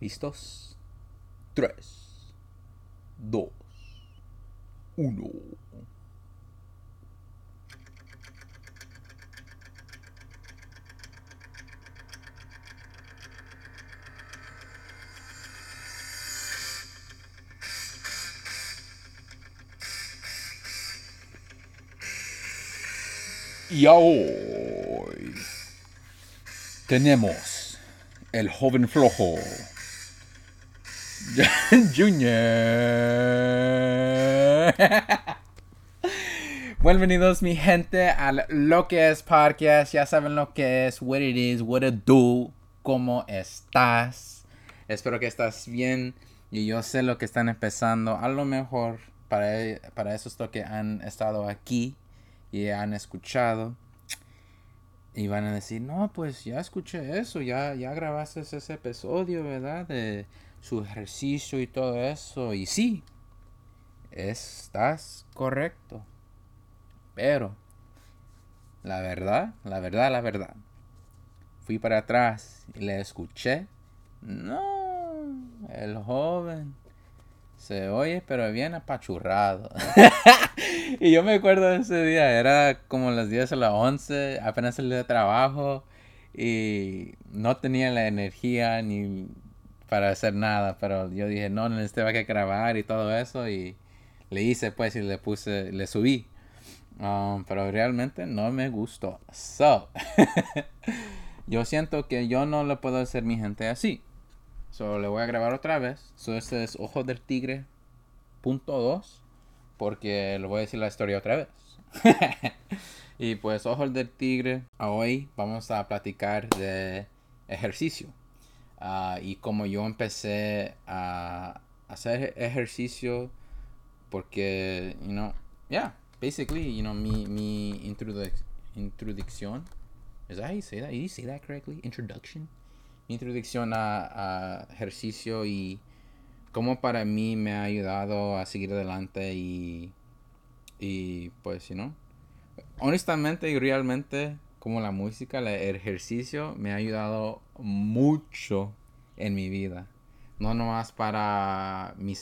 ¿Listos? 3, 2, 1. Y hoy tenemos el joven flojo. Junior. Bienvenidos mi gente al Lo que es Podcast. Ya saben lo que es, what it is, what it do, cómo estás. Espero que estás bien y yo sé lo que están empezando. A lo mejor para, para esos que han estado aquí y han escuchado y van a decir, no, pues ya escuché eso, ya, ya grabaste ese episodio, ¿verdad? De su ejercicio y todo eso. Y sí, estás correcto. Pero, la verdad, la verdad, la verdad. Fui para atrás y le escuché. No, el joven se oye, pero bien apachurrado. y yo me acuerdo de ese día, era como las 10 a las 11, apenas salí de trabajo y no tenía la energía ni para hacer nada, pero yo dije, no, necesitaba que grabar y todo eso y le hice pues y le puse, le subí. Um, pero realmente no me gustó. So, yo siento que yo no lo puedo hacer mi gente así. So, le voy a grabar otra vez. So, este es Ojo del Tigre punto 2. Porque le voy a decir la historia otra vez. y pues Ojo del Tigre. Hoy vamos a platicar de ejercicio. Uh, y como yo empecé a hacer ejercicio. Porque, you know, yeah, basically, you know, mi, mi introducción. Is that how you say that? Did you say that correctly? Introduction? introducción a, ejercicio y cómo para mí me ha ayudado a seguir adelante y, y pues, you honestamente y realmente, como la música, el ejercicio me ha ayudado mucho en mi vida. No nomás para mi,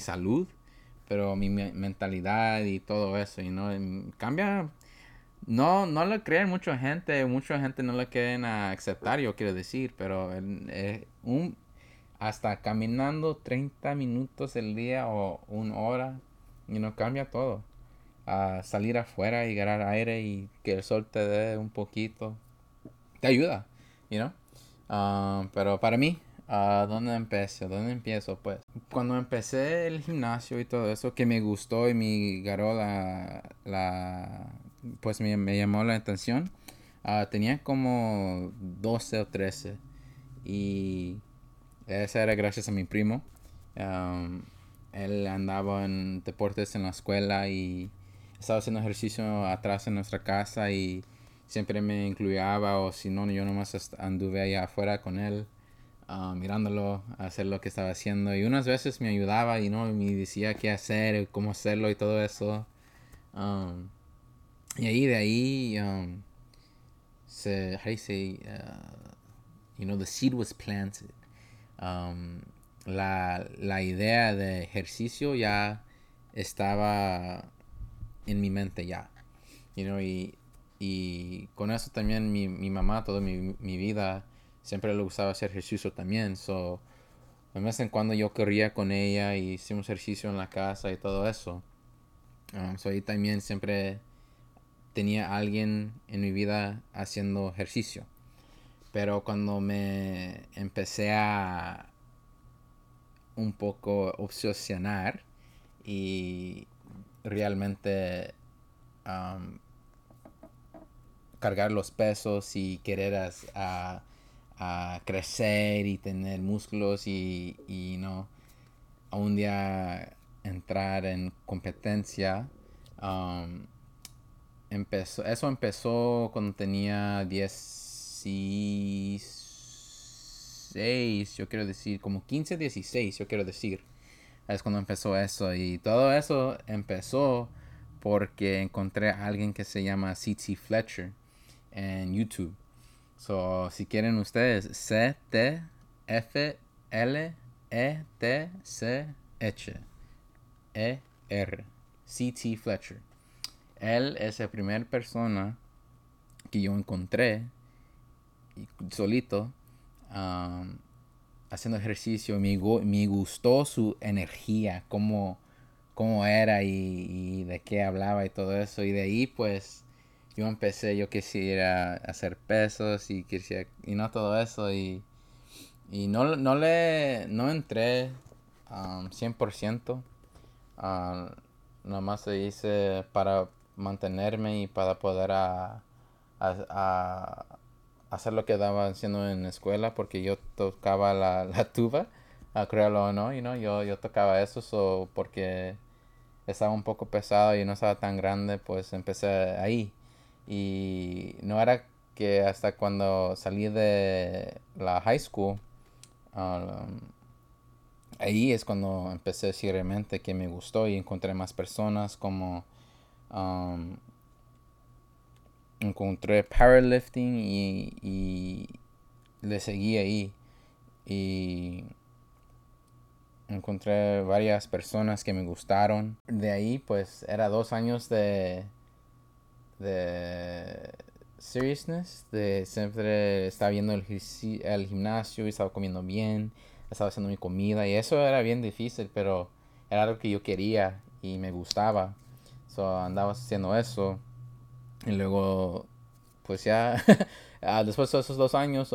salud, pero mi mentalidad y todo eso, y no cambia no, no lo creen mucha gente, mucha gente no lo quieren aceptar, yo quiero decir, pero eh, un, hasta caminando 30 minutos el día o una hora, y no cambia todo. A salir afuera y ganar aire y que el sol te dé un poquito, te ayuda, you know? Ah, pero para mí, ¿a dónde empecé? ¿Dónde empiezo? Pues cuando empecé el gimnasio y todo eso, que me gustó y me ganó la, la pues me, llamó la atención. Ah, tenía como 12 o 13 y esa era gracias a mi primo. él andaba en deportes en la escuela y estaba haciendo ejercicio atrás en nuestra casa y siempre me incluía o si no yo nomás anduve allá afuera con él uh, mirándolo hacer lo que estaba haciendo y unas veces me ayudaba y no me decía qué hacer cómo hacerlo y todo eso y ahí de ahí um, se, how you uh, you know, the seed was planted. Um, la, la idea de ejercicio ya estaba en mi mente ya. You y, y con eso también mi, mi mamá toda mi, mi, vida siempre le gustaba hacer ejercicio también. So, de vez en cuando yo corría con ella y hicimos ejercicio en la casa y todo eso. Um, so ahí también siempre tenía alguien en mi vida haciendo ejercicio. Pero cuando me empecé a un poco obsesionar y realmente cargar los pesos y querer a, crecer y tener músculos y, y no a un día entrar en competencia empezó, eso empezó cuando tenía 16, yo quiero decir, como 15, 16, yo quiero decir. Es cuando empezó eso. Y todo eso empezó porque encontré a alguien que se llama CT Fletcher en YouTube. So, si quieren ustedes, C-T-F L E T C H E R C T Fletcher. Él es la primera persona que yo encontré solito haciendo ejercicio. Me, me, gustó su energía, cómo, cómo era y, de qué hablaba y todo eso. Y de ahí pues yo empecé, yo quisiera hacer pesos y quisiera, y no todo eso. Y, y no, no le, no entré um, 100%. Uh, nomás se hice para mantenerme y para poder hacer lo que estaba haciendo en la escuela porque yo tocaba la, la tuba, a creerlo o no, y no, yo, yo tocaba eso so, porque estaba un poco pesado y no estaba tan grande, pues empecé ahí. Y no era que hasta cuando salí de la high school, um, ahí es cuando empecé seriamente que me gustó y encontré más personas como um, encontré powerlifting y, y le seguí ahí. Y encontré varias personas que me gustaron. De ahí pues era dos años de de seriousness de siempre estaba viendo el, gimnasio y estaba comiendo bien estaba haciendo mi comida y eso era bien difícil pero era algo que yo quería y me gustaba. So, andaba haciendo eso. Y luego, pues ya, ah, después de esos dos años,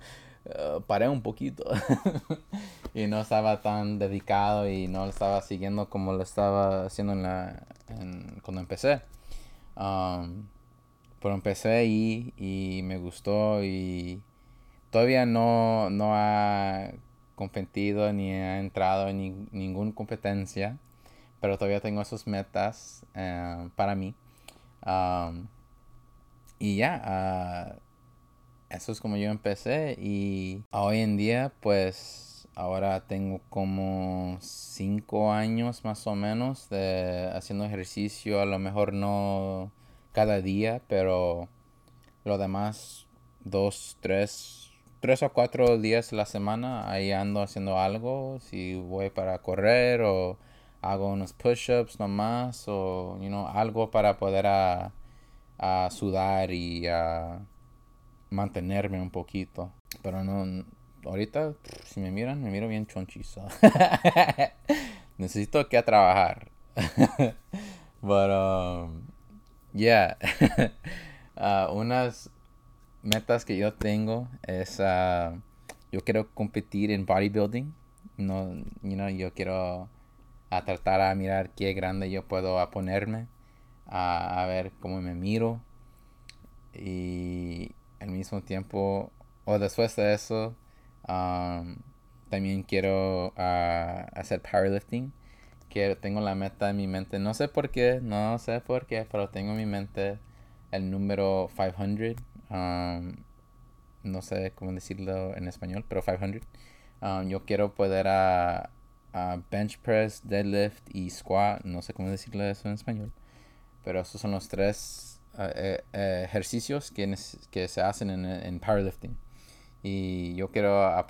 paré un poquito. y no estaba tan dedicado y no lo estaba siguiendo como lo estaba haciendo en la, cuando empecé. Um, pero empecé ahí y me gustó y todavía no, no ha competido ni ha entrado en ninguna competencia pero todavía tengo esas metas eh, para mí. Y ya, ah, eso es como yo empecé y hoy en día pues ahora tengo como cinco años más o menos de haciendo ejercicio, a lo mejor no cada día, pero lo demás dos, tres, tres o cuatro días a la semana ahí ando haciendo algo, si voy para correr o hago unos push-ups nomás o you know, algo para poder a, a sudar y a mantenerme un poquito. Pero no, ahorita si me miran, me miro bien chonchizo. Necesito que trabajar. Pero, um, yeah. uh, unas metas que yo tengo es, uh, yo quiero competir en bodybuilding. No, you know, yo quiero a tratar a mirar qué grande yo puedo a ponerme, a, ver cómo me miro. Y al mismo tiempo o después de eso um, también quiero hacer powerlifting que tengo la meta en mi mente. No sé por qué no sé por qué pero tengo en mi mente el número 500 um, no sé cómo decirlo en español pero 500 um, yo quiero poder a bench press, deadlift y squat. No sé cómo decirle eso en español. Pero esos son los tres eh, eh, ejercicios que, que, se hacen en, en, powerlifting. Y yo quiero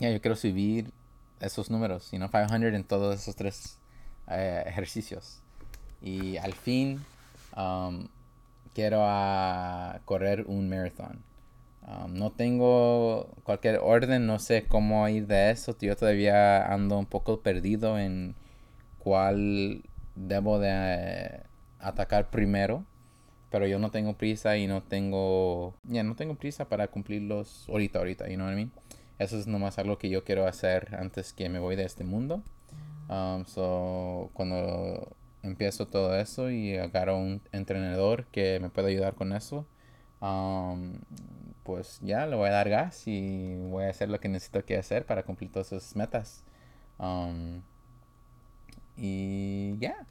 yo quiero subir esos números, you know, 500 en todos esos tres eh, ejercicios. Y al fin um, quiero correr un marathon. Um, no tengo cualquier orden, no sé cómo ir de eso. Yo todavía ando un poco perdido en cuál debo de eh, atacar primero. Pero yo no tengo prisa y no tengo... Ya, no tengo prisa para cumplirlos ahorita, ahorita, you know what I mean? Eso es nomás algo que yo quiero hacer antes que me voy de este mundo. Um, so, cuando empiezo todo eso y agarro un entrenador que me pueda ayudar con eso, um, pues ya le voy a dar gas y voy a hacer lo que necesito que hacer para cumplir todas sus metas. Um, y ya,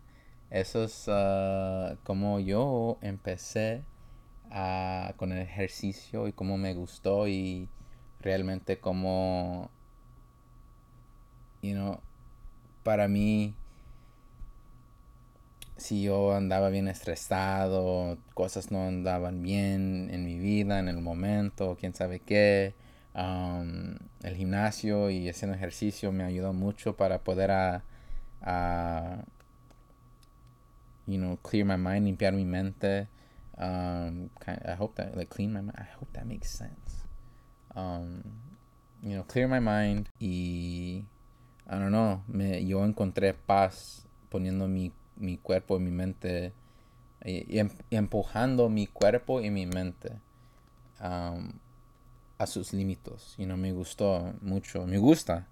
eso es uh, como yo empecé con el ejercicio y cómo me gustó y realmente como, you know, para mí si yo andaba bien estresado, cosas no andaban bien en mi vida, en el momento, quién sabe qué, Um, el gimnasio y haciendo ejercicio me ayudó mucho para poder a, you know, clear my mind, limpiar mi mente. Um, I hope that, like, clean my mind. I hope that makes sense. Um, you know, clear my mind y, I don't know, me, yo encontré paz poniendo mi, mi cuerpo y mi mente y, em, empujando mi cuerpo y mi mente a sus límites. Y no me gustó mucho, me gusta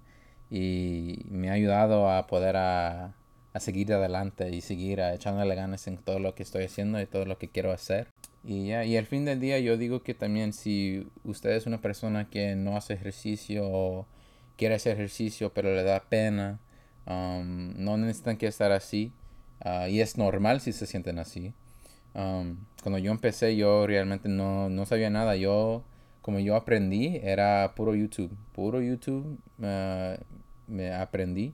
y me ha ayudado a poder a, seguir adelante y seguir a, echándole ganas en todo lo que estoy haciendo y todo lo que quiero hacer. Y, ya, y al fin del día yo digo que también si usted es una persona que no hace ejercicio o quiere hacer ejercicio pero le da pena, no necesitan que estar así. Uh, y es normal si se sienten así. Um, cuando yo empecé yo realmente no, no sabía nada. Yo, como yo aprendí, era puro YouTube. Puro YouTube uh, me aprendí.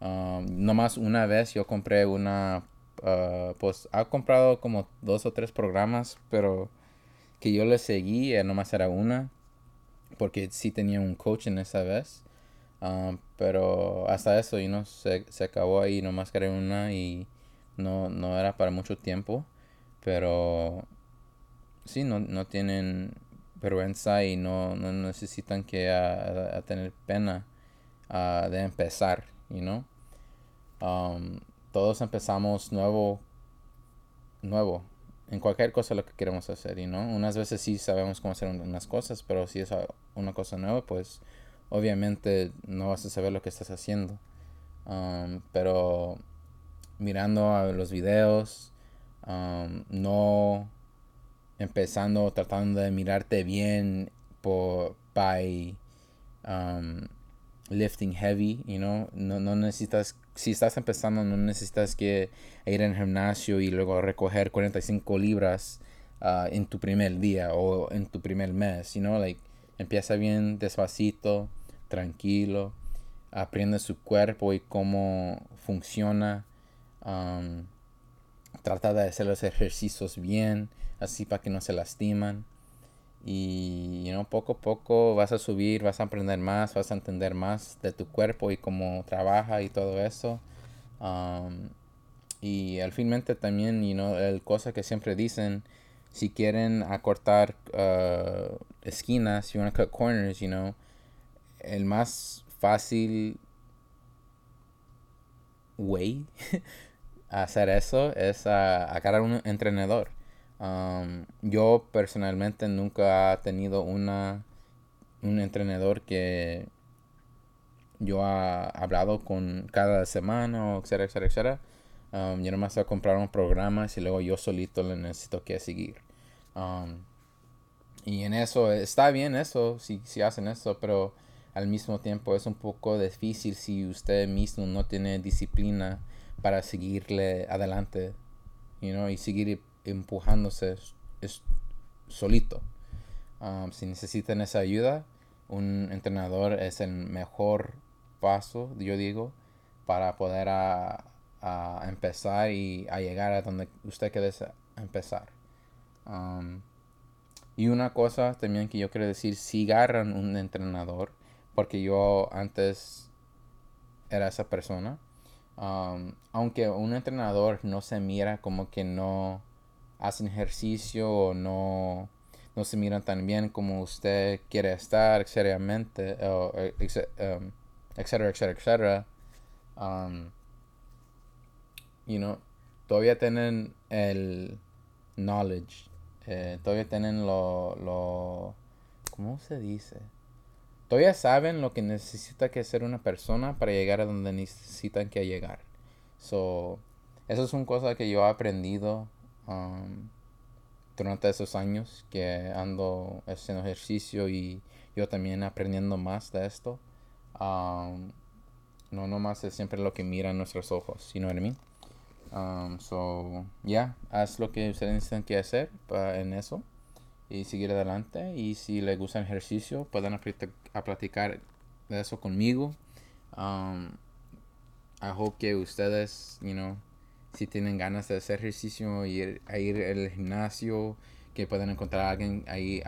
Um, nomás una vez yo compré una, uh, pues ha comprado como dos o tres programas, pero que yo le seguí, eh, nomás era una, porque sí tenía un coach en esa vez. Pero hasta eso, y no se, se acabó ahí, nomás quería una y no, no era para mucho tiempo. Pero sí, no, no tienen vergüenza y no, no necesitan que a, tener pena uh, de empezar, you know. Um, todos empezamos nuevo, nuevo, en cualquier cosa lo que queremos hacer, y no unas veces sí sabemos cómo hacer unas cosas, pero si es una cosa nueva, pues obviamente no vas a saber lo que estás haciendo. Um, pero mirando los videos, um, no empezando tratando de mirarte bien por by lifting heavy, you know, no, no necesitas, si estás empezando, no necesitas que ir al gimnasio y luego recoger 45 libras uh, en tu primer día o en tu primer mes, you know, like, empieza bien despacito, tranquilo, aprende su cuerpo y cómo funciona, um, trata de hacer los ejercicios bien, así para que no se lastiman. Y you know, poco a poco vas a subir, vas a aprender más, vas a entender más de tu cuerpo y cómo trabaja y todo eso. Y al finmente también, you know, el cosa que siempre dicen, si quieren acortar uh, esquinas, si want to cut corners, you know, el más fácil way hacer eso es a, agarrar un entrenador Um, yo personalmente nunca he tenido una, un entrenador que yo ha hablado con cada semana, etcétera, etcétera, etcétera. Um, yo nomás voy a un programa y luego yo solito le necesito que seguir. Um, y en eso está bien eso, si, si hacen eso, pero al mismo tiempo es un poco difícil si usted mismo no tiene disciplina para seguirle adelante you know, y seguir empujándose es solito. Um, si necesitan esa ayuda, un entrenador es el mejor paso, yo digo, para poder a, empezar y a llegar a donde usted quiere empezar. Um, y una cosa también que yo quiero decir, si agarran un entrenador, porque yo antes era esa persona, um, aunque un entrenador no se mira como que no hacen ejercicio o no, no se miran tan bien como usted quiere estar, seriamente, eh, um, etcétera, etcétera, etcétera, um, you know, todavía tienen el knowledge, eh, todavía tienen lo, lo, ¿cómo se dice? Todavía saben lo que necesita que hacer una persona para llegar a donde necesitan que llegar. So, eso es una cosa que yo he aprendido Um, durante esos años que ando haciendo ejercicio y yo también aprendiendo más de esto. Um, no nomás es siempre lo que miran nuestros ojos, what I mean? Um, so, ya, haz lo que ustedes necesitan que hacer en eso y seguir adelante. Y si les gusta el ejercicio, pueden a platicar de eso conmigo. Um, que ustedes, you know, si tienen ganas de hacer ejercicio ir, a ir al gimnasio, que puedan encontrar a alguien ahí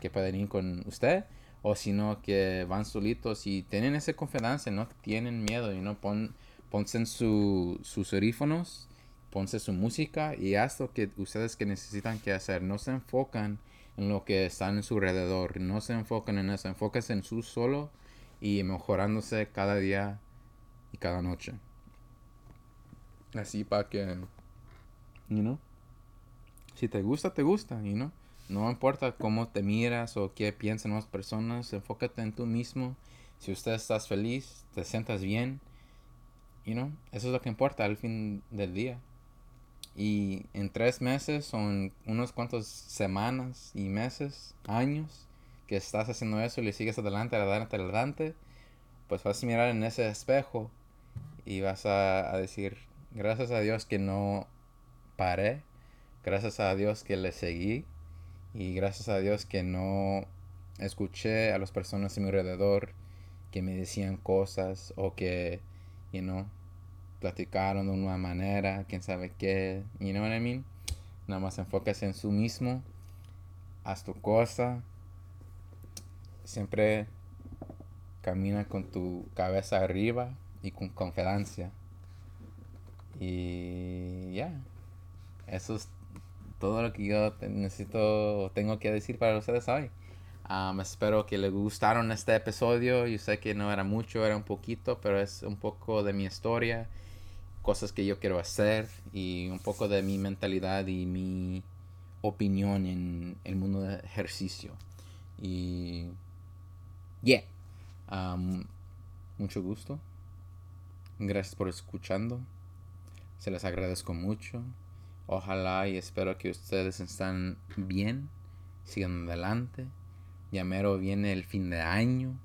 que puedan ir con usted o sino que van solitos y tienen esa confianza, no tienen miedo y no pon, ponse su, sus audífonos, ponse su música y haz lo que ustedes que necesitan que hacer. No se enfocan en lo que está en su alrededor, no se enfocan en eso, enfóquense en su solo y mejorándose cada día y cada noche. Así para que, you know, si te gusta, te gusta, you know. No importa cómo te miras o qué piensan las personas, enfócate en tú mismo. Si usted estás feliz, te sientas bien, you know, eso es lo que importa al fin del día. Y en tres meses o en unos cuantos semanas y meses, años, que estás haciendo eso y le sigues adelante, adelante, adelante, pues vas a mirar en ese espejo y vas a, a decir, gracias a Dios que no paré, gracias a Dios que le seguí y gracias a Dios que no escuché a las personas a mi alrededor que me decían cosas o que, you know, platicaron de una manera, quién sabe qué, you know what I mean? Nada más enfócase en su mismo, haz tu cosa, siempre camina con tu cabeza arriba y con confianza. Y ya, eso es todo lo que yo necesito, tengo que decir para ustedes hoy. Um, espero que les gustaron este episodio. Yo sé que no era mucho, era un poquito, pero es un poco de mi historia, cosas que yo quiero hacer y un poco de mi mentalidad y mi opinión en el mundo del ejercicio. Y yeah, mucho gusto. Gracias por escuchando. Se les agradezco mucho. Ojalá y espero que ustedes están bien, sigan adelante. Ya viene el fin de año.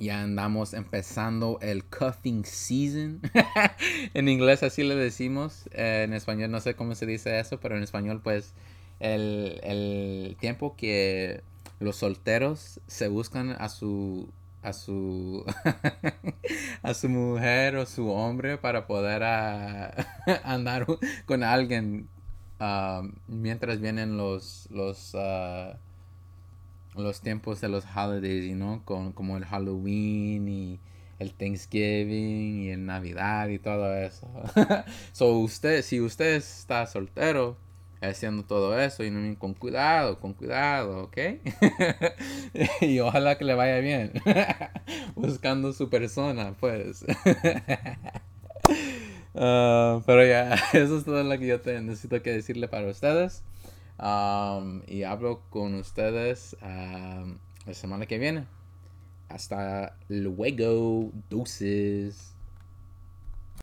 Ya andamos empezando el cuffing season. en inglés así le decimos. Eh, en español no sé cómo se dice eso, pero en español pues el, el tiempo que los solteros se buscan a su a su a su mujer o su hombre para poder uh, andar con alguien uh, mientras vienen los los uh, los tiempos de los holidays, ¿no? Con, como el Halloween y el Thanksgiving y el Navidad y todo eso. so usted, si usted está soltero, haciendo todo eso y con cuidado, con cuidado, ¿ok? y ojalá que le vaya bien buscando su persona, pues. Ah, pero ya, eso es todo lo que yo te necesito que decirle para ustedes. Y hablo con ustedes la semana que viene. Hasta luego, deuces.